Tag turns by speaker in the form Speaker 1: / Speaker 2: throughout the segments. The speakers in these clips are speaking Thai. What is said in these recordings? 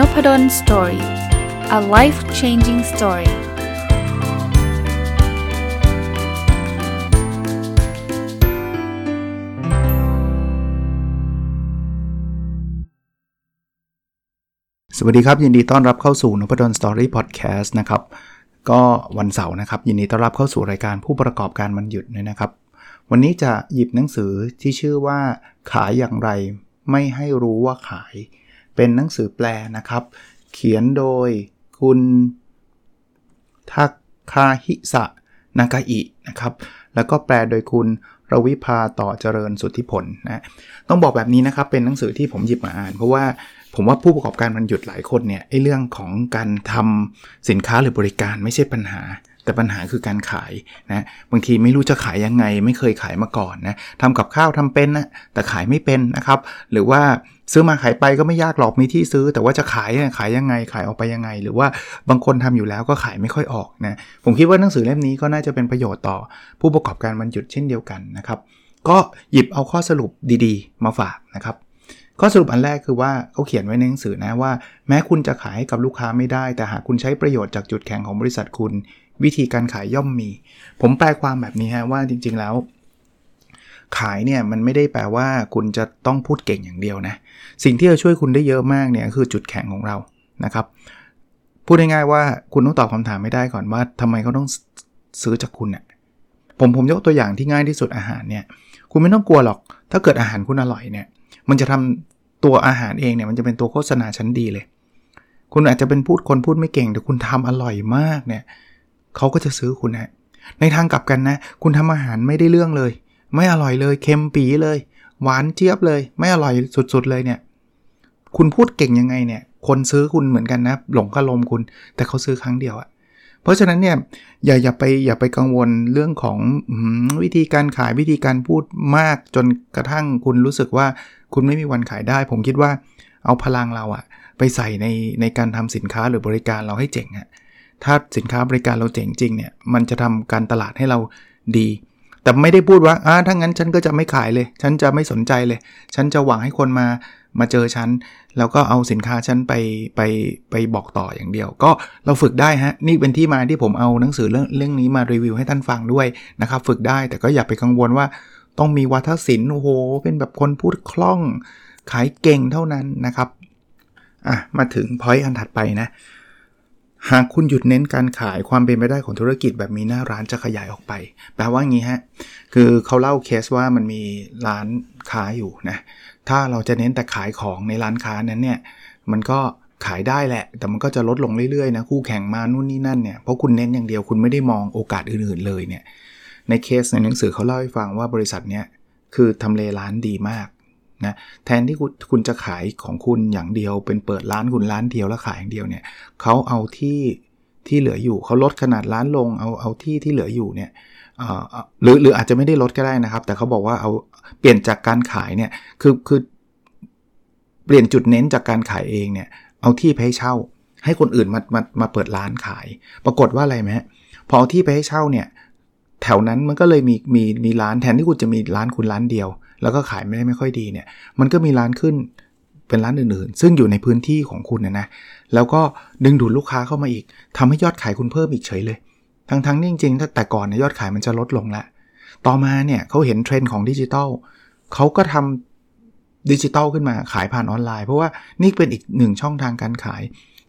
Speaker 1: Nopadol Story a life changing story สวัสดีครับ ยินดีต้อนรับเข้าสู่นพดล Story Podcast นะครับ ก็วันเสาร์นะครับ ยินดีต้อนรับเข้าสู่รายการผู้ประกอบการวันหยุดนะครับ วันนี้จะหยิบหนังสือที่ชื่อว่าขายอย่างไรไม่ให้รู้ว่าขาย เป็นหนังสือแปลนะครับ เขียนโดยคุณทักคาฮิสะนากาอินะครับแล้วก็แปลโดยคุณรวิภาต่อเจริญสุทธิผลนะต้องบอกแบบนี้นะครับเป็นหนังสือที่ผมหยิบมาอ่าน เพราะว่าผมว่าผู้ประกอบการมันหยุดหลายคนเนี่ยไอ้เรื่องของการทำสินค้าหรือบริการไม่ใช่ปัญหา แต่ปัญหาคือการขายนะบางทีไม่รู้จะขายยังไง ไม่เคยขายมาก่อนนะทำกับข้าวทำเป็นนะแต่ขายไม่เป็นนะครับ หรือว่าซื้อมาขายไปก็ไม่ยากหรอกมีที่ซื้อ แต่ว่าจะขายขายยังไงขายออกไปยังไง หรือว่าบางคนทำอยู่แล้วก็ขายไม่ค่อยออกนะผมคิดว่าหนังสือเล่มนี้ก็น่าจะเป็นประโยชน์ต่อ ผู้ประกอบการมันหยุดเช่นเดียวกันนะครับ ก็หยิบเอาข้อสรุปดีๆ มาฝากนะครับข้อสรุปอันแรกคือว่าเขาเขียนไว้ในหนังสือนะว่า แม้คุณจะขายให้กับลูกค้าไม่ได้ แต่หากคุณใช้ประโยชน์จากจุดแข็งของบริษัทคุณ วิธีการขายย่อมมี ผมแปลความแบบนี้ฮะว่าจริง ๆแล้ว ขายเนี่ยมันไม่ได้แปลว่าคุณจะต้องพูดเก่งอย่างเดียวนะ สิ่งที่จะช่วยคุณได้เยอะมากเนี่ยคือจุดแข็งของเรานะครับ พูดง่ายๆว่าคุณต้องตอบคำถามไม่ได้ก่อนว่าทำไมเขาต้องซื้อจากคุณเนี่ยผมผมยกตัวอย่างที่ง่ายที่สุดอาหารเนี่ย คุณไม่ต้องกลัวหรอก ถ้าเกิดอาหารคุณอร่อยเนี่ย มันจะทำตัวอาหารเองเนี่ยมันจะเป็นตัวโฆษณาชั้นดีเลย คุณอาจจะเป็นพูดคนพูดไม่เก่งแต่คุณทำอร่อยมากเนี่ย เขาก็จะซื้อคุณนะในทางกลับกันนะ คุณทำอาหารไม่ได้เรื่องเลย ไม่อร่อยเลย เค็มปีเลย หวานเจี๊ยบเลย ไม่อร่อยสุดๆเลยเนี่ย คุณพูดเก่งยังไงเนี่ย คนซื้อคุณเหมือนกันนะ หลงกระลมคุณ แต่เขาซื้อครั้งเดียวอะเพราะฉะนั้นเนี่ยอย่าอย่าไปอย่าไปกังวลเรื่องของวิธีการขายวิธีการพูดมากจนกระทั่งคุณรู้สึกว่าคุณไม่มีวันขายได้ ผมคิดว่าเอาพลังเราอะไปใส่ในในการทำสินค้าหรือบริการเราให้เจ๋งอะ ถ้าสินค้าบริการเราเจ๋งจริงเนี่ยมันจะทำการตลาดให้เราดี แต่ไม่ได้พูดว่าอ่าถ้างั้นฉันก็จะไม่ขายเลย ฉันจะไม่สนใจเลย ฉันจะหวังให้คนมามาเจอฉัน แล้วก็เอาสินค้าฉันไปไปไปบอกต่ออย่างเดียว ก็เราฝึกได้ฮะ นี่เป็นที่มาที่ผมเอาหนังสือเรื่องเรื่องนี้มารีวิวให้ท่านฟังด้วยนะครับฝึกได้แต่ก็อย่าไปกังวลว่าต้องมีวัฒนศิลป์โอ้โหเป็นแบบคนพูดคล่อง ขายเก่งเท่านั้นนะครับอะมาถึงพอยต์อันถัดไปนะ หากคุณหยุดเน้นการขายความเป็นไปได้ของธุรกิจแบบมีหน้าร้านจะขยายออกไป แปลว่างี้ฮะ คือเขาเล่าเคสว่ามันมีร้านค้าอยู่นะ ถ้าเราจะเน้นแต่ขายของในร้านค้านั้นเนี่ย มันก็ขายได้แหละ แต่มันก็จะลดลงเรื่อยๆนะ คู่แข่งมานู่นนี่นั่นเนี่ย เพราะคุณเน้นอย่างเดียวคุณไม่ได้มองโอกาสอื่นๆเลยเนี่ย ในเคสในหนังสือเขาเล่าให้ฟังว่าบริษัทเนี้ยคือทำเลร้านดีมาก นะแทนที่คุณจะขายของคุณอย่างเดียว เป็นเปิดร้านคุณร้านเดียวแล้วขายอย่างเดียวเนี่ยเขาเอาที่ที่เหลืออยู่เขาลดขนาดร้านลงเอาเอาที่ที่เหลืออยู่เนี่ยหรือหรืออาจจะไม่ได้ลดก็ได้นะครับ แต่เขาบอกว่าเอาเปลี่ยนจากการขายเนี่ยคือคือเปลี่ยนจุดเน้นจากการขายเองเนี่ยเอาที่ไปให้เช่า ให้คนอื่นมามามาเปิดร้านขาย ปรากฏว่าอะไรไหมพอเอาที่ไปให้เช่าเนี่ยแถวนั้นมันก็เลยมีมีมีร้านแทนที่คุณจะมีร้านคุณร้านเดียว แล้วก็ขายไม่ได้ไม่ค่อยดีเนี่ย มันก็มีร้านขึ้นเป็นร้านอื่นๆ ซึ่งอยู่ในพื้นที่ของคุณนะนะ แล้วก็ดึงดูดลูกค้าเข้ามาอีกทำให้ยอดขายคุณเพิ่มอีกเฉยเลย ทั้งๆนี่จริงๆ ถ้าแต่ก่อนยอดขายมันจะลดลงล้วต่อมาเนี่ยเขาเห็นเทรนด์ของดิจิทัลเขาก็ทำดิจิทัลขึ้นมาขายผ่านออนไลน์ เพราะว่านี่เป็นอีกหนึ่งช่องทางการขาย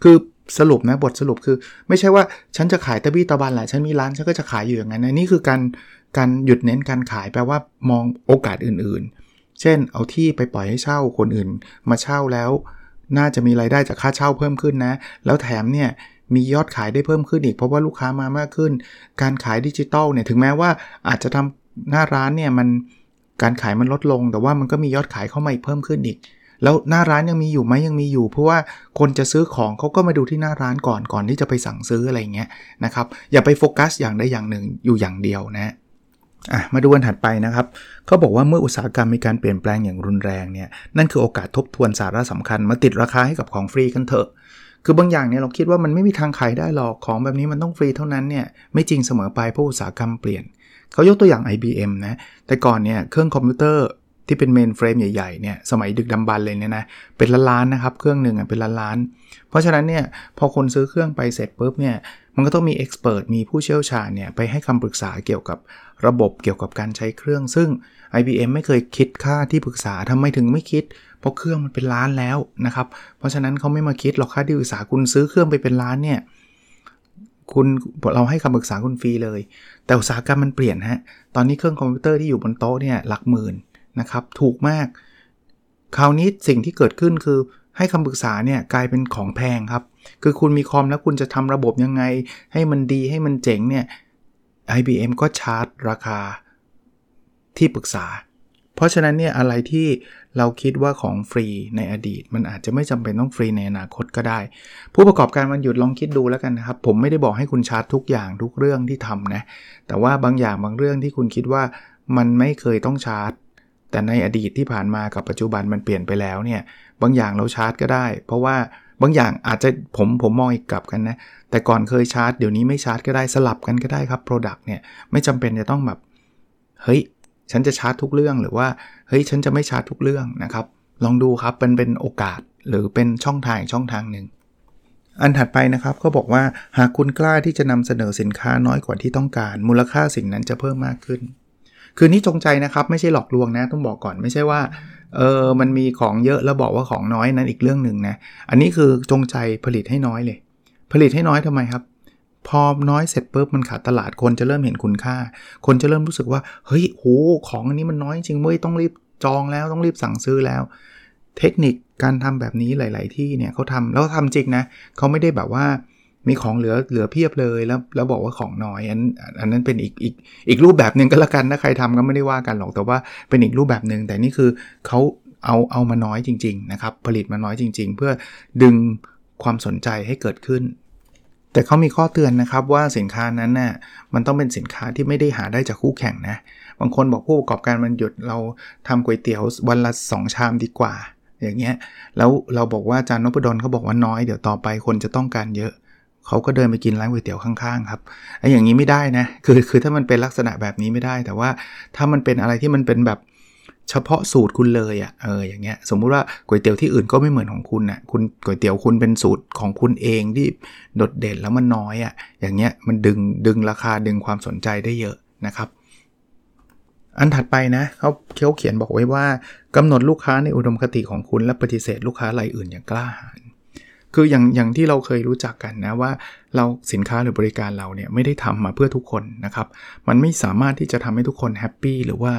Speaker 1: คือสรุปนะบทสรุปคือ ไม่ใช่ว่าฉันจะขายตะบี้ตะบันแหละฉันมีร้านฉันก็จะขายอยู่อย่างนั้นนะนี่คือการ การหยุดเน้นการขายแปลว่ามองโอกาสอื่นๆ เช่น เอาที่ไปปล่อยให้เช่าคนอื่น มาเช่าแล้ว น่าจะมีไรายได้จากค่าเช่าเพิ่มขึ้นนะ แล้วแถมเนี่ยมียอดขายได้เพิ่มขึ้นอีกเพราะว่าลูกค้ามามากขึ้น การขายดิจิตอลเนี่ยถึงแม้ว่าอาจจะทำหน้าร้านเนี่ยมันการขายมันลดลง แต่ว่ามันก็มียอดขายเข้ามาอีกเพิ่มขึ้นอีก แล้วหน้าร้านยังมีอยู่ไหมยังมีอยู่ เพราะว่าคนจะซื้อของเขาก็มาดูที่หน้าร้านก่อนก่อนที่จะไปสั่งซื้ออะไรเงี้ยนะครับอย่าไปโฟกัสอย่างใดอย่างหนึ่งอยู่อย่างเดียวนะ อะมาดูวันถัดไปนะครับเขาบอกว่าเมื่ออุตสาหกรรมมีการเปลี่ยนแปลงอย่างรุนแรงเนี่ยนั่นคือโอกาสทบทวนสาระสำคัญมาติดราคาให้กับของฟรีกันเถอะ คือบางอย่างเนี่ยเราคิดว่ามันไม่มีทางขายได้หรอกของแบบนี้มันต้องฟรีเท่านั้นเนี่ยไม่จริงเสมอไปเพราะอุตสาหกรรมเปลี่ยนเขายกตัวอย่าง IBM นะแต่ก่อนเนี่ยเครื่องคอมพิวเตอร์ ที่เป็น mainframe ใหญ่ๆเนี่ยสมัยดึกดำบรรพ์เลยเนี่ยนะเป็นล้านๆนะครับเครื่องหนึ่งอะเป็นล้านๆเพราะฉะนั้นเนี่ยพอคนซื้อเครื่องไปเสร็จปุ๊บเนี่ยมันก็ต้องมี expert มีผู้เชี่ยวชาญเนี่ยไปให้คำปรึกษาเกี่ยวกับระบบเกี่ยวกับการใช้เครื่อง ซึ่ง IBM ไม่เคยคิดค่าที่ปรึกษาทำไมถึงไม่คิด เพราะเครื่องมันเป็นล้านแล้วนะครับเพราะฉะนั้นเขาไม่มาคิดหรอกค่าที่ปรึกษาคุณซื้อเครื่องไปเป็นล้านเนี่ยคุณเราให้คำปรึกษาคุณฟรีเลย แต่อุตสาหกรรมมันเปลี่ยนฮะตอนนี้เครื่องคอมพิวเตอร์ที่อยู่บนโต๊ะเนี่ยหลักหมื่น นะครับ ถูกมาก คราวนี้สิ่งที่เกิดขึ้นคือให้คำปรึกษาเนี่ยกลายเป็นของแพงครับ คือคุณมีคอมแล้วคุณจะทำระบบยังไง ให้มันดีให้มันเจ๋งเนี่ย IBM ก็ชาร์จราคาที่ปรึกษา เพราะฉะนั้นเนี่ยอะไรที่เราคิดว่าของฟรีในอดีต มันอาจจะไม่จำเป็นต้องฟรีในอนาคตก็ได้ ผู้ประกอบการวันหยุดลองคิดดูแล้วกันนะครับ ผมไม่ได้บอกให้คุณชาร์จทุกอย่างทุกเรื่องที่ทำนะ แต่ว่าบางอย่างบางเรื่องที่คุณคิดว่ามันไม่เคยต้องชาร์จ แต่ในอดีตที่ผ่านมากับปัจจุบันมันเปลี่ยนไปแล้วเนี่ยบางอย่างเราชาร์จก็ได้ เพราะว่าบางอย่างอาจจะผมผมมองอีกกลับกันนะ แต่ก่อนเคยชาร์จเดี๋ยวนี้ไม่ชาร์จก็ได้สลับกันก็ได้ครับ Product เนี่ยไม่จำเป็นจะต้องแบบเฮ้ยฉันจะชาร์จทุกเรื่องหรือว่าเฮ้ยฉันจะไม่ชาร์จทุกเรื่องนะครับ ลองดูครับเป็นเป็นโอกาสหรือเป็นช่องทางช่องทางหนึ่งอันถัดไปนะครับก็บอกว่าหากคุณกล้าที่จะนำเสนอสินค้าน้อยกว่าที่ต้องการ มูลค่าสิ่งนั้นจะเพิ่มมากขึ้น คือนี่จงใจนะครับ ไม่ใช่หลอกลวงนะ ต้องบอกก่อนไม่ใช่ว่าเออมันมีของเยอะแล้วบอกว่าของน้อยนั้นอีกเรื่องหนึ่งนะ อันนี้คือจงใจผลิตให้น้อยเลย ผลิตให้น้อยทำไมครับ พอน้อยเสร็จปุ๊บมันขาดตลาดคนจะเริ่มเห็นคุณค่า คนจะเริ่มรู้สึกว่าเฮ้ยโหของอันนี้มันน้อยจริงเว้ยต้องรีบจองแล้วต้องรีบสั่งซื้อแล้ว เทคนิคการทำแบบนี้หลาย ๆ ที่เนี่ยเขาทำแล้วทำจริงนะเขาไม่ได้แบบว่า มีของเหลือเหลือเพียบเลยแล้วแล้วบอกว่าของน้อยอันอันนั้นเป็นอีกอีกอีกรูปแบบหนึ่งก็แล้วกันถ้าใครทำก็ไม่ได้ว่ากันหรอกแต่ว่าเป็นอีกรูปแบบหนึ่งแต่นี่คือเขาเอาเอามาน้อยจริง ๆ นะครับ ผลิตมาน้อยจริง ๆ เพื่อดึงความสนใจให้เกิดขึ้น แต่เขามีข้อเตือนนะครับว่าสินค้านั้นน่ะมันต้องเป็นสินค้าที่ไม่ได้หาได้จากคู่แข่งนะบางคนบอกผู้ประกอบการมันหยุดเราทำก๋วยเตี๋ยววันละ 2 ชามดีกว่า อย่างเงี้ยแล้วเราบอกว่าอาจารย์นพดลเขาบอกว่าน้อยเดี๋ยวต่อไปคนจะต้องการเยอะ เขาก็เดินไปกินร้านก๋วยเตี๋ยวข้างๆครับไอ้อย่างนี้ไม่ได้นะคือคือถ้ามันเป็นลักษณะแบบนี้ไม่ได้ แต่ว่าถ้ามันเป็นอะไรที่มันเป็นแบบเฉพาะสูตรคุณเลยอะ่ะเอออย่างเงี้ยสมมุติว่าก๋วยเตี๋ยวที่อื่นก็ไม่เหมือนของคุณอะ่ะคุณก๋วยเตี๋ยวคุณเป็นสูตรของคุณเองที่โดดเด่นแล้วมันน้อยอะ่ะอย่างเงี้ยมันดึงดึงราคาดึงความสนใจได้เยอะนะครับ อันถัดไปนะเขาเขาเขียนบอกไว้ว่ากำหนดลูกค้าในอุดมคติของคุณและปฏิเสธลูกค้ารายอื่นอย่างกล้าหาญ คืออย่างอย่างที่เราเคยรู้จักกันนะว่าเราสินค้าหรือบริการเราเนี่ยไม่ได้ทำมาเพื่อทุกคนนะครับ มันไม่สามารถที่จะทำให้ทุกคนแฮปปี้หรือว่า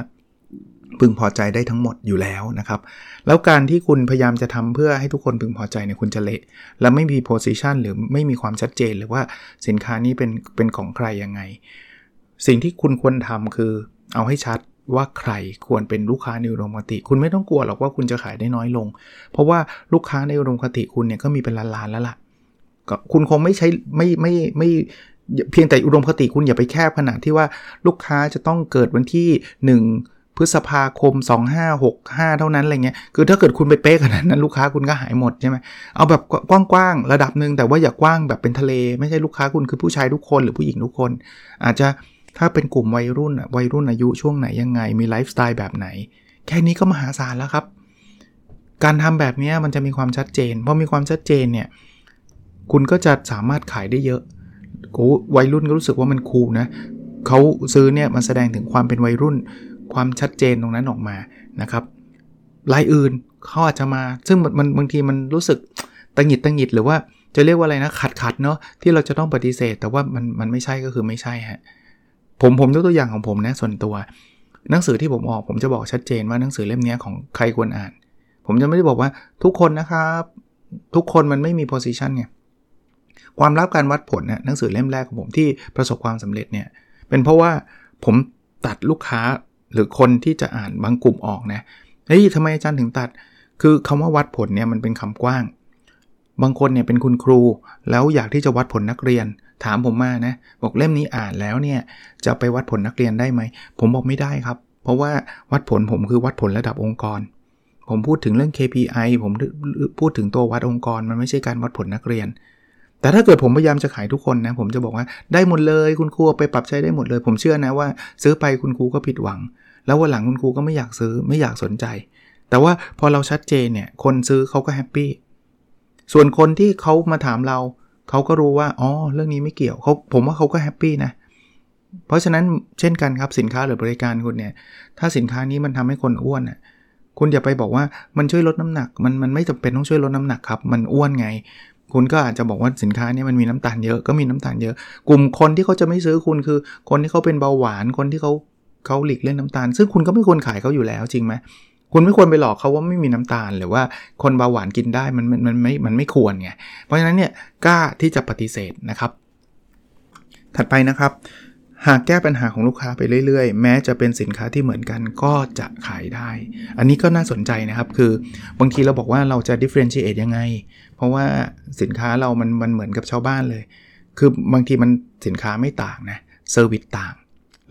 Speaker 1: พึงพอใจได้ทั้งหมดอยู่แล้วนะครับ แล้วการที่คุณพยายามจะทำเพื่อให้ทุกคนพึงพอใจเนี่ยคุณจะเละและไม่มีโพสิชันหรือไม่มีความชัดเจนหรือว่าสินค้านี้เป็นเป็นของใครยังไง สิ่งที่คุณควรทำคือเอาให้ชัด ว่าใครควรเป็นลูกค้าในอุดมคติ คุณไม่ต้องกลัวหรอกว่าคุณจะขายได้น้อยลง เพราะว่าลูกค้าในอุดมคติคุณเนี่ยก็มีเป็นล้านๆแล้วล่ะก็คุณคงไม่ใช้ไม่ไม่ไม่เพียงแต่อุดมคติคุณอย่าไปแคบขนาดที่ว่าลูกค้าจะต้องเกิดวันที่ 1 พฤษภาคม 2565 เท่านั้นอะไรเงี้ยคือถ้าเกิดคุณไปเป๊ะขนาดนั้นลูกค้าคุณก็หายหมดใช่ไหมเอาแบบกว้างๆระดับหนึ่งแต่ว่าอย่ากว้างแบบเป็นทะเล ไม่ใช่ลูกค้าคุณคือผู้ชายทุกคนหรือผู้หญิงทุกคน อาจจะ ถ้าเป็นกลุ่มวัยรุ่นวัยรุ่นอายุช่วงไหนยังไง มีไลฟ์สไตล์แบบไหน แค่นี้ก็มหาศาลแล้วครับ การทำแบบนี้มันจะมีความชัดเจนพอมีความชัดเจนเนี่ยคุณก็จะสามารถขายได้เยอะโอ้วัยรุ่นก็รู้สึกว่ามันคูลนะเขาซื้อเนี่ยมันแสดงถึงความเป็นวัยรุ่น ความชัดเจนตรงนั้นออกมานะครับรายอื่นเขาอาจจะมา ซึ่งมันบางทีมันรู้สึกตังหิดตังหิดหรือว่าจะเรียกว่าอะไรนะขัดขัดเนาะที่เราจะต้องปฏิเสธ แต่ว่ามันมันไม่ใช่ก็คือไม่ใช่ฮะ ผมผมยกตัวอย่างของผมนะส่วนตัว หนังสือที่ผมออกผมจะบอกชัดเจนว่าหนังสือเล่มนี้ของใครควรอ่าน ผมจะไม่ได้บอกว่าทุกคนนะครับ ทุกคนมันไม่มีโพสิชันเนี่ยความลับการวัดผลเนี่ยหนังสือเล่มแรกของผมที่ประสบความสำเร็จเนี่ยเป็นเพราะว่าผมตัดลูกค้าหรือคนที่จะอ่านบางกลุ่มออกนะเฮ้ยทำไมอาจารย์ถึงตัด คือคำว่าวัดผลเนี่ยมันเป็นคำกว้าง บางคนเนี่ยเป็นคุณครู แล้วอยากที่จะวัดผลนักเรียน ถามผมมานะบอกเล่มนี้อ่านแล้วเนี่ยจะไปวัดผลนักเรียนได้ไหม ผมบอกไม่ได้ครับ เพราะว่าวัดผลผมคือวัดผลระดับองค์กร ผมพูดถึงเรื่อง KPI ผมพูดถึงตัววัดองค์กร มันไม่ใช่การวัดผลนักเรียน แต่ถ้าเกิดผมพยายามจะขายทุกคนนะผมจะบอกว่าได้หมดเลยคุณครูไปปรับใช้ได้หมดเลย ผมเชื่อนะว่า ซื้อไปคุณครูก็ผิดหวัง แล้ววันหลังคุณครูก็ไม่อยากซื้อไม่อยากสนใจ แต่ว่าพอเราชัดเจนเนี่ยคนซื้อเขาก็ happy ส่วนคนที่เขามาถามเรา เขาก็รู้ว่า อ๋อ เรื่องนี้ไม่เกี่ยวเขาผมว่าเขาก็ happy นะ เพราะฉะนั้นเช่นกันครับสินค้าหรือบริการคุณเนี่ย ถ้าสินค้านี้มันทำให้คนอ้วนอะคุณอย่าไปบอกว่ามันช่วยลดน้ำหนัก มันมันไม่จำเป็นต้องช่วยลดน้ำหนักครับ มันอ้วนไง คุณก็อาจจะบอกว่าสินค้านี้มันมีน้ำตาลเยอะก็มีน้ำตาลเยอะ กลุ่มคนที่เขาจะไม่ซื้อคุณคือ คนที่เขาเป็นเบาหวานคนที่เขาเขาหลีกเลี่ยงน้ำตาล ซึ่งคุณก็ไม่ควรขายเขาอยู่แล้วจริงไหม คุณไม่ควรไปหลอกเขาว่าไม่มีน้ำตาล หรือว่าคนเบาหวานกินได้มันมันมันไม่มันไม่ควรไงเพราะฉะนั้นเนี่ยกล้าที่จะปฏิเสธนะครับ ถัดไปนะครับ หากแก้ปัญหาของลูกค้าไปเรื่อยๆ แม้จะเป็นสินค้าที่เหมือนกันก็จะขายได้ อันนี้ก็น่าสนใจนะครับ คือบางทีเราบอกว่าเราจะ differentiate ยังไง เพราะว่าสินค้าเรามันมันเหมือนกับชาวบ้านเลย คือบางทีมันสินค้าไม่ต่างนะ service ต่าง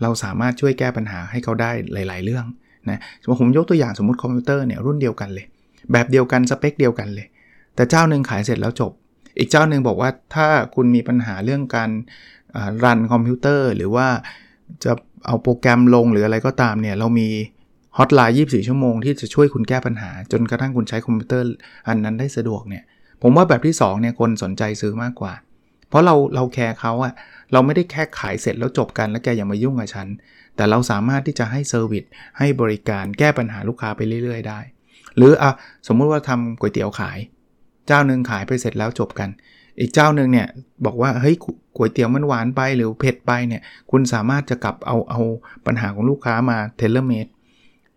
Speaker 1: เราสามารถช่วยแก้ปัญหาให้เขาได้หลาย ๆ เรื่อง นะผมยกตัวอย่างสมมติคอมพิวเตอร์เนี่ยรุ่นเดียวกันเลย แบบเดียวกันสเปคเดียวกันเลย แต่เจ้าหนึ่งขายเสร็จแล้วจบ อีกเจ้าหนึ่งบอกว่าถ้าคุณมีปัญหาเรื่องการ run คอมพิวเตอร์หรือว่าจะเอาโปรแกรมลงหรืออะไรก็ตามเนี่ยเรามีฮอตไลน์ 24 ชั่วโมงที่จะช่วยคุณแก้ปัญหา จนกระทั่งคุณใช้คอมพิวเตอร์อันนั้นได้สะดวกเนี่ยผมว่าแบบที่2เนี่ยคนสนใจซื้อมากกว่า เพราะเราเรา care เขาอะเราไม่ได้แค่ขายเสร็จแล้วจบกันแล้วแกอย่ามายุ่งกับฉัน แต่เราสามารถที่จะให้ service ให้บริการแก้ปัญหาลูกค้าไปเรื่อย ๆ ได้ หรืออะสมมุติว่าทำก๋วยเตี๋ยวขาย เจ้าหนึ่งขายไปเสร็จแล้วจบกัน อีกเจ้าหนึ่งเนี่ยบอกว่าเฮ้ยก๋วยเตี๋ยวมันหวานไปหรือเผ็ดไปเนี่ยคุณสามารถจะกลับเอาเอาปัญหาของลูกค้ามาเทเลเมด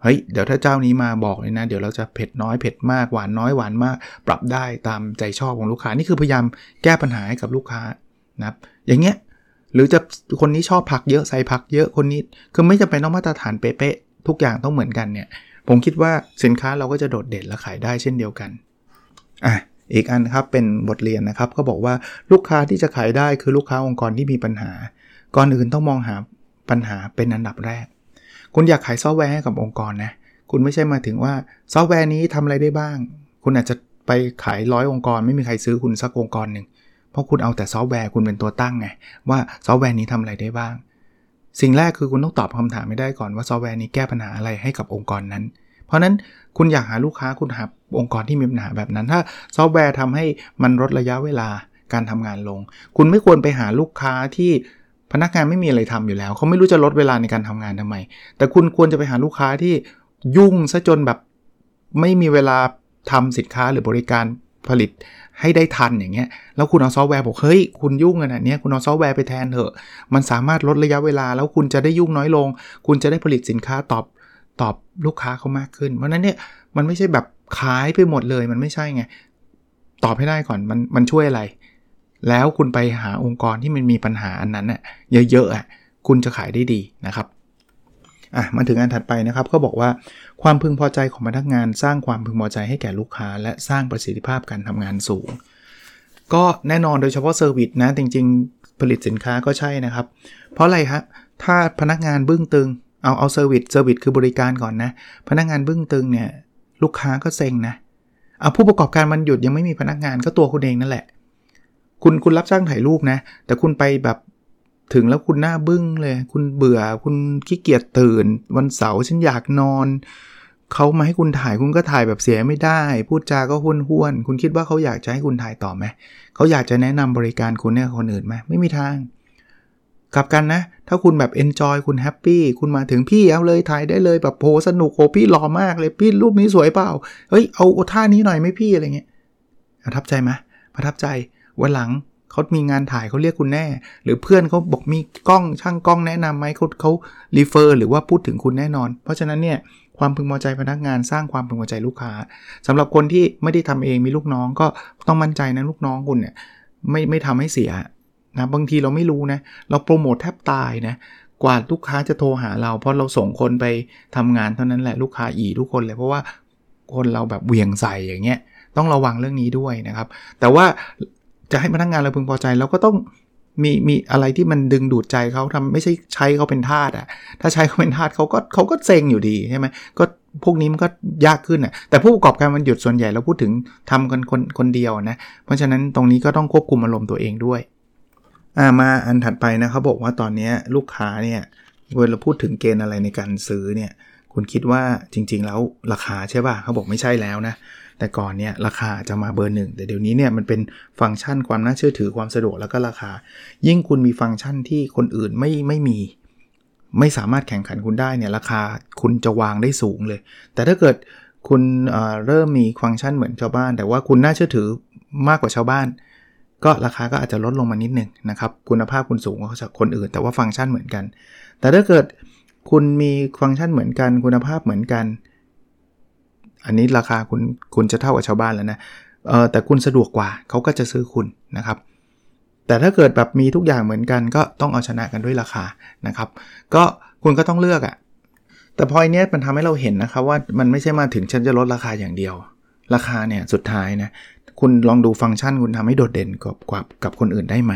Speaker 1: เฮ้ยเดี๋ยวถ้าเจ้านี้มาบอกเลยนะ เดี๋ยวเราจะเผ็ดน้อยเผ็ดมากหวานน้อยหวานมาก ปรับได้ตามใจชอบของลูกค้านี่คือพยายามแก้ปัญหาให้กับลูกค้านะครับอย่างเงี้ย หรือจะคนนี้ชอบผักเยอะใส่ผักเยอะคนนี้คือไม่จำเป็นต้องมาตรฐานเป๊ะๆทุกอย่างต้องเหมือนกันเนี่ย ผมคิดว่าสินค้าเราก็จะโดดเด่นและขายได้เช่นเดียวกันอะอีกอันครับเป็นบทเรียนนะครับก็บอกว่าลูกค้าที่จะขายได้คือลูกค้าองค์กรที่มีปัญหา ก่อนอื่นต้องมองหาปัญหาเป็นอันดับแรก คุณอยากขายซอฟต์แวร์ให้กับองค์กรนะคุณไม่ใช่มาถึงว่าซอฟต์แวร์นี้ทำอะไรได้บ้าง คุณอาจจะไปขายร้อยองค์กร ไม่มีใครซื้อคุณสักองค์กรหนึ่ง เพราะคุณเอาแต่ซอฟต์แวร์คุณเป็นตัวตั้งไงว่าซอฟต์แวร์นี้ทำอะไรได้บ้าง สิ่งแรกคือคุณต้องตอบคำถามให้ได้ก่อนว่าซอฟต์แวร์นี้แก้ปัญหาอะไรให้กับองค์กรนั้น เพราะนั้นคุณอยากหาลูกค้าคุณหาองค์กรที่มีปัญหาแบบนั้น ถ้าซอฟต์แวร์ทำให้มันลดระยะเวลาการทำงานลง คุณไม่ควรไปหาลูกค้าที่พนักงานไม่มีอะไรทำอยู่แล้ว เขาไม่รู้จะลดเวลาในการทำงานทำไม แต่คุณควรจะไปหาลูกค้าที่ยุ่งซะจนแบบไม่มีเวลาทำสินค้าหรือบริการผลิต ให้ได้ทันอย่างเงี้ย แล้วคุณเอาซอฟต์แวร์บอกเฮ้ยคุณยุ่งขนาดนี้คุณเอาซอฟต์แวร์ไปแทนเถอะ มันสามารถลดระยะเวลา แล้วคุณจะได้ยุ่งน้อยลง คุณจะได้ผลิตสินค้าตอบตอบลูกค้าเขามากขึ้น เพราะนั้นเนี่ยมันไม่ใช่แบบขายไปหมดเลย มันไม่ใช่ไง ตอบให้ได้ก่อนมันมันช่วยอะไร แล้วคุณไปหาองค์กรที่มันมีปัญหาอันนั้นน่ะเยอะๆอะคุณจะขายได้ดีนะครับอะมาถึงอันถัดไปนะครับก็บอกว่า ความพึงพอใจของพนักงานสร้างความพึงพอใจให้แก่ลูกค้า และสร้างประสิทธิภาพการทำงานสูง ก็แน่นอนโดยเฉพาะเซอร์วิสนะ จริง ๆ ผลิตสินค้าก็ใช่นะครับ เพราะอะไรฮะถ้าพนักงานบึ้งตึง เอาเอา service service คือบริการก่อนนะ พนักงานบึ้งตึงเนี่ยลูกค้าก็เซ็งนะเอาผู้ประกอบการมันหยุดยังไม่มีพนักงานก็ตัวคุณเองนั่นแหละ คุณคุณรับจ้างถ่ายรูปนะ แต่คุณไปแบบ ถึงแล้วคุณหน้าบึ้งเลย คุณเบื่อคุณขี้เกียจตื่น วันเสาร์ฉันอยากนอน เขามาให้คุณถ่ายคุณก็ถ่ายแบบเสียไม่ได้ พูดจาก็ห้วนห้วน คุณคิดว่าเขาอยากจะให้คุณถ่ายต่อไหมเขาอยากจะแนะนำบริการคุณเนี่ยคนอื่นไหมไม่มีทางกลับกันนะ ถ้าคุณแบบ enjoy คุณ happy คุณมาถึงพี่เอาเลยถ่ายได้เลยแบบโหสนุกโหพี่หล่อมากเลยพี่รูปนี้สวยเปล่าเฮ้ยเอาท่านี้หน่อยไหมพี่อะไรเงี้ยประทับใจไหมประทับใจวันหลัง เขามีงานถ่ายเขาเรียกคุณแน่ หรือเพื่อนเขาบอกมีกล้องช่างกล้องแนะนำไหมเขาเขา refer หรือว่าพูดถึงคุณแน่นอน เพราะฉะนั้นเนี่ยความพึงพอใจพนักงานสร้างความพึงพอใจลูกค้าสำหรับคนที่ไม่ได้ทำเองมีลูกน้องก็ต้องมั่นใจนะลูกน้องคุณเนี่ยไม่ไม่ทำให้เสียนะบางทีเราไม่รู้นะเราโปรโมทแทบตายนะกว่าลูกค้าจะโทรหาเรา เพราะเราส่งคนไปทำงานเท่านั้นแหละลูกค้าอีทุกคนเลยเพราะว่าคนเราแบบเวียงใส่อย่างเงี้ยต้องระวังเรื่องนี้ด้วยนะครับ แต่ว่า จะให้พนักงงานเราพึงพอใจเราก็ต้องมีมีอะไรที่มันดึงดูดใจเขาทำไม่ใช่ใช้เขาเป็นทาสอะ ถ้าใช้เขาเป็นทาสเขาก็เขาก็เซ็งอยู่ดีใช่ไหมก็พวกนี้มันก็ยากขึ้นอะแต่ผู้ประกอบการมันหยุดส่วนใหญ่เราพูดถึงทำกันคนคนเดียวนะเพราะฉะนั้นตรงนี้ก็ต้องควบคุมอารมณ์ตัวเองด้วยอ่ามาอันถัดไปนะเขาบอกว่าตอนนี้ลูกค้าเนี่ยเวลาพูดถึงเกณฑ์อะไรในการซื้อเนี่ย คุณคิดว่าจริง ๆ แล้วราคาใช่ป่ะเขาบอกไม่ใช่แล้วนะ แต่ก่อนเนี่ยราคาจะมาเบอร์หนึ่งแต่เดี๋ยวนี้เนี่ยมันเป็นฟังก์ชันความน่าเชื่อถือความสะดวกแล้วก็ราคา ยิ่งคุณมีฟังก์ชันที่คนอื่นไม่ไม่มี ไม่สามารถแข่งขันคุณได้เนี่ยราคาคุณจะวางได้สูงเลย แต่ถ้าเกิดคุณเเริ่มมีฟังก์ชันเหมือนชาวบ้าน แต่ว่าคุณน่าเชื่อถือมากกว่าชาวบ้าน ก็ราคาก็อาจจะลดลงมานิดนึงนะครับคุณภาพคุณสูงกว่าคนอื่น แต่ว่าฟังก์ชันเหมือนกัน แต่ถ้าเกิดคุณมีฟังก์ชันเหมือนกัน คุณภาพเหมือนกัน อันนี้ราคาคุณคุณจะเท่ากับชาวบ้านแล้วนะเออแต่คุณสะดวกกว่าเขาก็จะซื้อคุณนะครับ แต่ถ้าเกิดแบบมีทุกอย่างเหมือนกัน ก็ต้องเอาชนะกันด้วยราคานะครับ ก็คุณก็ต้องเลือกอะ่ะแต่พอยเนี้ยมันทำให้เราเห็นนะครับว่ามันไม่ใช่มาถึงฉันจะลดราคาอย่างเดียว ราคาเนี่ยสุดท้ายนะคุณลองดูฟังก์ชันคุณทำให้โดดเด่นกับกับกับคนอื่นได้ไหม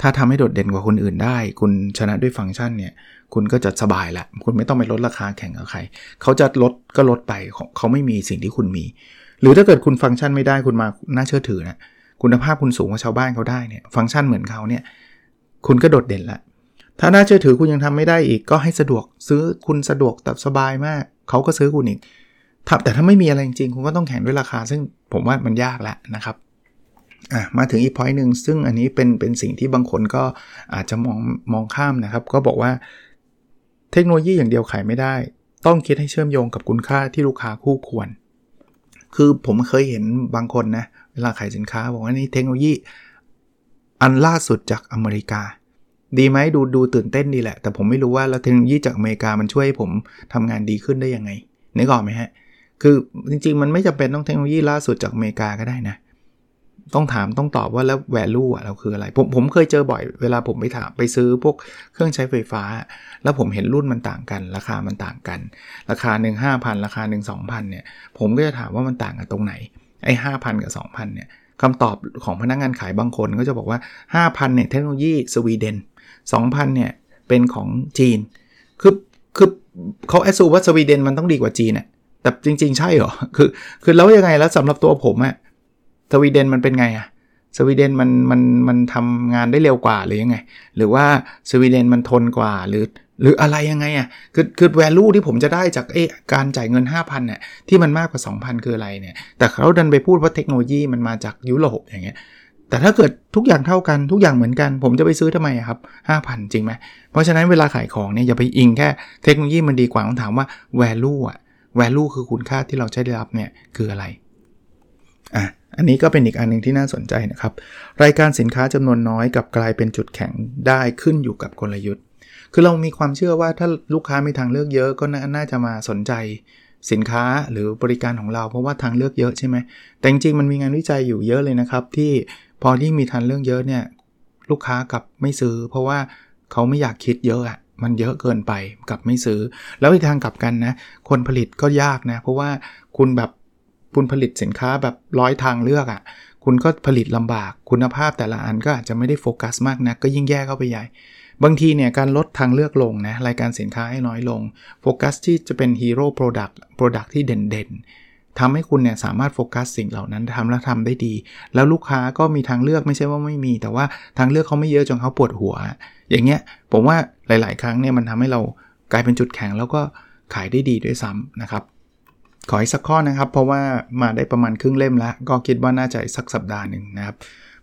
Speaker 1: ถ้าทำให้โดดเด่นกว่าคนอื่นได้ คุณชนะด้วยฟังก์ชันเนี่ย คุณก็จะสบายละคุณไม่ต้องไปลดราคาแข่งกับใคร เขาจะลดก็ลดไปเขาไม่มีสิ่งที่คุณมี หรือถ้าเกิดคุณฟังก์ชันไม่ได้คุณมาน่าเชื่อถือนะคุณภาพคุณสูงกว่าชาวบ้านเขาได้เนี่ยฟังก์ชันเหมือนเขาเนี่ยคุณก็โดดเด่นละถ้าน่าเชื่อถือคุณยังทำไม่ได้อีกก็ให้สะดวกซื้อคุณสะดวกแต่สบายมาก เขาก็ซื้อคุณอีกแต่ถ้าไม่มีอะไรจริงๆคุณก็ต้องแข่งด้วยราคา ซึ่งผมว่ามันยากแล้วนะครับอะมาถึงอีกพอยต์หนึ่งซึ่งอันนี้เป็นเป็นสิ่งที่บางคนก็อาจจะมองมองข้ามนะครับ ก็บอกว่า เทคโนโลยีอย่างเดียวขายไม่ได้ ต้องคิดให้เชื่อมโยงกับคุณค่าที่ลูกค้าคู่ควร คือผมเคยเห็นบางคนนะเวลาขายสินค้าบอกว่านี่เทคโนโลยีอันล่าสุดจากอเมริกา ดีไหมดูดูตื่นเต้นดีแหละ แต่ผมไม่รู้ว่าแล้วเทคโนโลยีจากอเมริกามันช่วยให้ผมทำงานดีขึ้นได้ยังไงนึกออกไหมฮะคือจริงๆ มันไม่จำเป็นต้องเทคโนโลยีล่าสุดจากอเมริกาก็ได้นะ ต้องถามต้องตอบว่าแล้ว value อะเราคืออะไร ผมผมเคยเจอบ่อยเวลาผมไปถามไปซื้อพวกเครื่องใช้ไฟฟ้า แล้วผมเห็นรุ่นมันต่างกัน ราคามันต่างกัน ราคาหนึ่งห้าพันราคาหนึ่งสองพันเนี่ยผมก็จะถามว่ามันต่างกันตรงไหนไอ้ห้าพันกับสองพันเนี่ยคำตอบของพนักงงานขายบางคนก็จะบอกว่า 5,000เนี่ยเทคโนโลยีสวีเดน2,000เนี่ยเป็นของจีน คือคือเขาแอสซูว่าสวีเดนมันต้องดีกว่าจีนน่ะแต่จริง ๆ ใช่เหรอ คือ คือแล้วยังไงแล้วสำหรับตัวผมอะ สวีเดนมันเป็นไงอะสวีเดนมันมันมันทำงานได้เร็วกว่าหรือยังไง หรือว่าสวีเดนมันทนกว่าหรือหรืออะไรยังไงอะคือคือ value ที่ผมจะได้จากเอการจ่ายเงิน 5,000เนี่ยที่มันมากกว่า 2,000 คืออะไรเนี่ย แต่เขาดันไปพูดว่าเทคโนโลยีมันมาจากยุโรปอย่างเงี้ยแต่ถ้าเกิดทุกอย่างเท่ากันทุกอย่างเหมือนกัน ผมจะไปซื้อทำไมครับ 5,000 จริงไหมเพราะฉะนั้นเวลาขายของเนี่ยอย่าไปอิงแค่เทคโนโลยีมันดีกว่าต้องถามว่า value อะ value คือคุณค่าที่เราใช้ได้รับเนี่ยคืออะไร อะอันนี้ก็เป็นอีกอันนึงที่น่าสนใจนะครับ รายการสินค้าจำนวนน้อยกับกลายเป็นจุดแข็งได้ขึ้นอยู่กับกลยุทธ์ คือเรามีความเชื่อว่าถ้าลูกค้ามีทางเลือกเยอะก็น่าจะมาสนใจสินค้าหรือบริการของเราเพราะว่าทางเลือกเยอะใช่ไหมแต่จริงๆมันมีงานวิจัยอยู่เยอะเลยนะครับ ที่พอที่มีทางเลือกเยอะเนี่ยลูกค้ากับไม่ซื้อ เพราะว่าเขาไม่อยากคิดเยอะอะมันเยอะเกินไปกับไม่ซื้อ แล้วอีกทางกลับกันนะ คนผลิตก็ยากนะ เพราะว่าคุณแบบ คุณผลิตสินค้าแบบร้อยทางเลือกอะ่ะ คุณก็ผลิตลำบาก คุณภาพแต่ละอันก็อาจจะไม่ได้โฟกัสมากนะก็ยิ่งแย่เข้าไปใหญ่ บางทีเนี่ยการลดทางเลือกลงนะรายการสินค้าให้น้อยลง โฟกัสที่จะเป็น hero product product ที่เด่นๆทำให้คุณเนี่ยสามารถโฟกัสสิ่งเหล่านั้นทำแล้วทำได้ดี แล้วลูกค้าก็มีทางเลือกไม่ใช่ว่าไม่มี แต่ว่าทางเลือกเขาไม่เยอะจนเขาปวดหัว อย่างเงี้ยผมว่าหลาย ๆ ครั้งเนี่ยมันทำให้เรากลายเป็นจุดแข็งแล้วก็ขายได้ดีด้วยซ้ำนะครับ ขออีกสักข้อนะครับ เพราะว่ามาได้ประมาณครึ่งเล่มแล้ว ก็คิดว่าน่าจะสักสัปดาห์หนึ่งนะครับ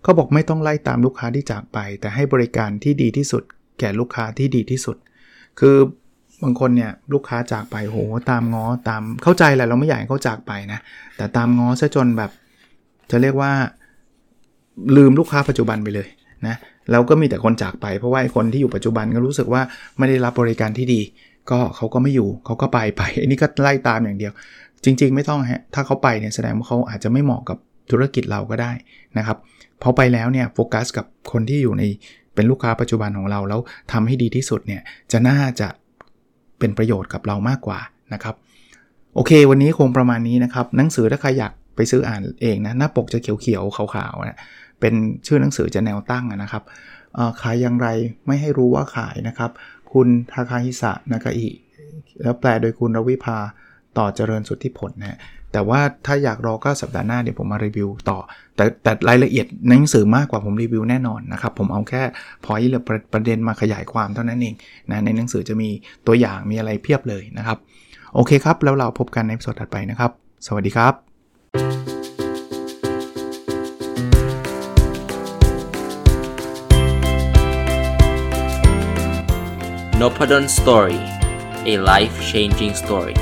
Speaker 1: เขาบอกไม่ต้องไล่ตามลูกค้าที่จากไป แต่ให้บริการที่ดีที่สุด แก่ลูกค้าที่ดีที่สุด คือบางคนเนี่ยลูกค้าจากไปโหตามง้อตามเข้าใจแหละเราไม่อยากให้เขาจากไปนะแต่ตามง้อซะจนแบบ จะเรียกว่าลืมลูกค้าปัจจุบันไปเลยนะแล้วก็มีแต่คนจากไป เพราะว่าคนที่อยู่ปัจจุบันก็รู้สึกว่าไม่ได้รับบริการที่ดี ก็เขาก็ไม่อยู่เขาก็ไปไปอันนี้ก็ไล่ตามอย่างเดียว จริง ๆ ไม่ต้องฮะ ถ้าเขาไปเนี่ยแสดงว่าเขาอาจจะไม่เหมาะกับธุรกิจเราก็ได้นะครับพอไปแล้วเนี่ยโฟกัสกับคนที่อยู่ในเป็นลูกค้าปัจจุบันของเราแล้วทำให้ดีที่สุดเนี่ยจะน่าจะเป็นประโยชน์กับเรามากกว่านะครับ โอเค วันนี้คงประมาณนี้นะครับ หนังสือถ้าใครอยากไปซื้ออ่านเองนะหน้าปกจะเขียวๆขาวๆนะเป็นชื่อหนังสือจะแนวตั้งนะครับขายอย่างไรไม่ให้รู้ว่าขายนะครับ คุณทาคาฮิสะนากาอิแล้วแปลโดยคุณรวิภา ต่อเจริญสุทธิผลนะแต่ว่าถ้าอยากรอก็สัปดาห์หน้าเดี๋ยวผมมารีวิวต่อ แต่แต่รายละเอียดในหนังสือมากกว่าผมรีวิวแน่นอนนะครับ ผมเอาแค่พอยต์หรือประเด็นมาขยายความเท่านั้นเองนะในหนังสือจะมีตัวอย่างมีอะไรเพียบเลยนะครับ โอเคครับ แล้วเราพบกันในสดถัดไปนะครับ สวัสดีครับ
Speaker 2: n o p a d o n Story a life changing story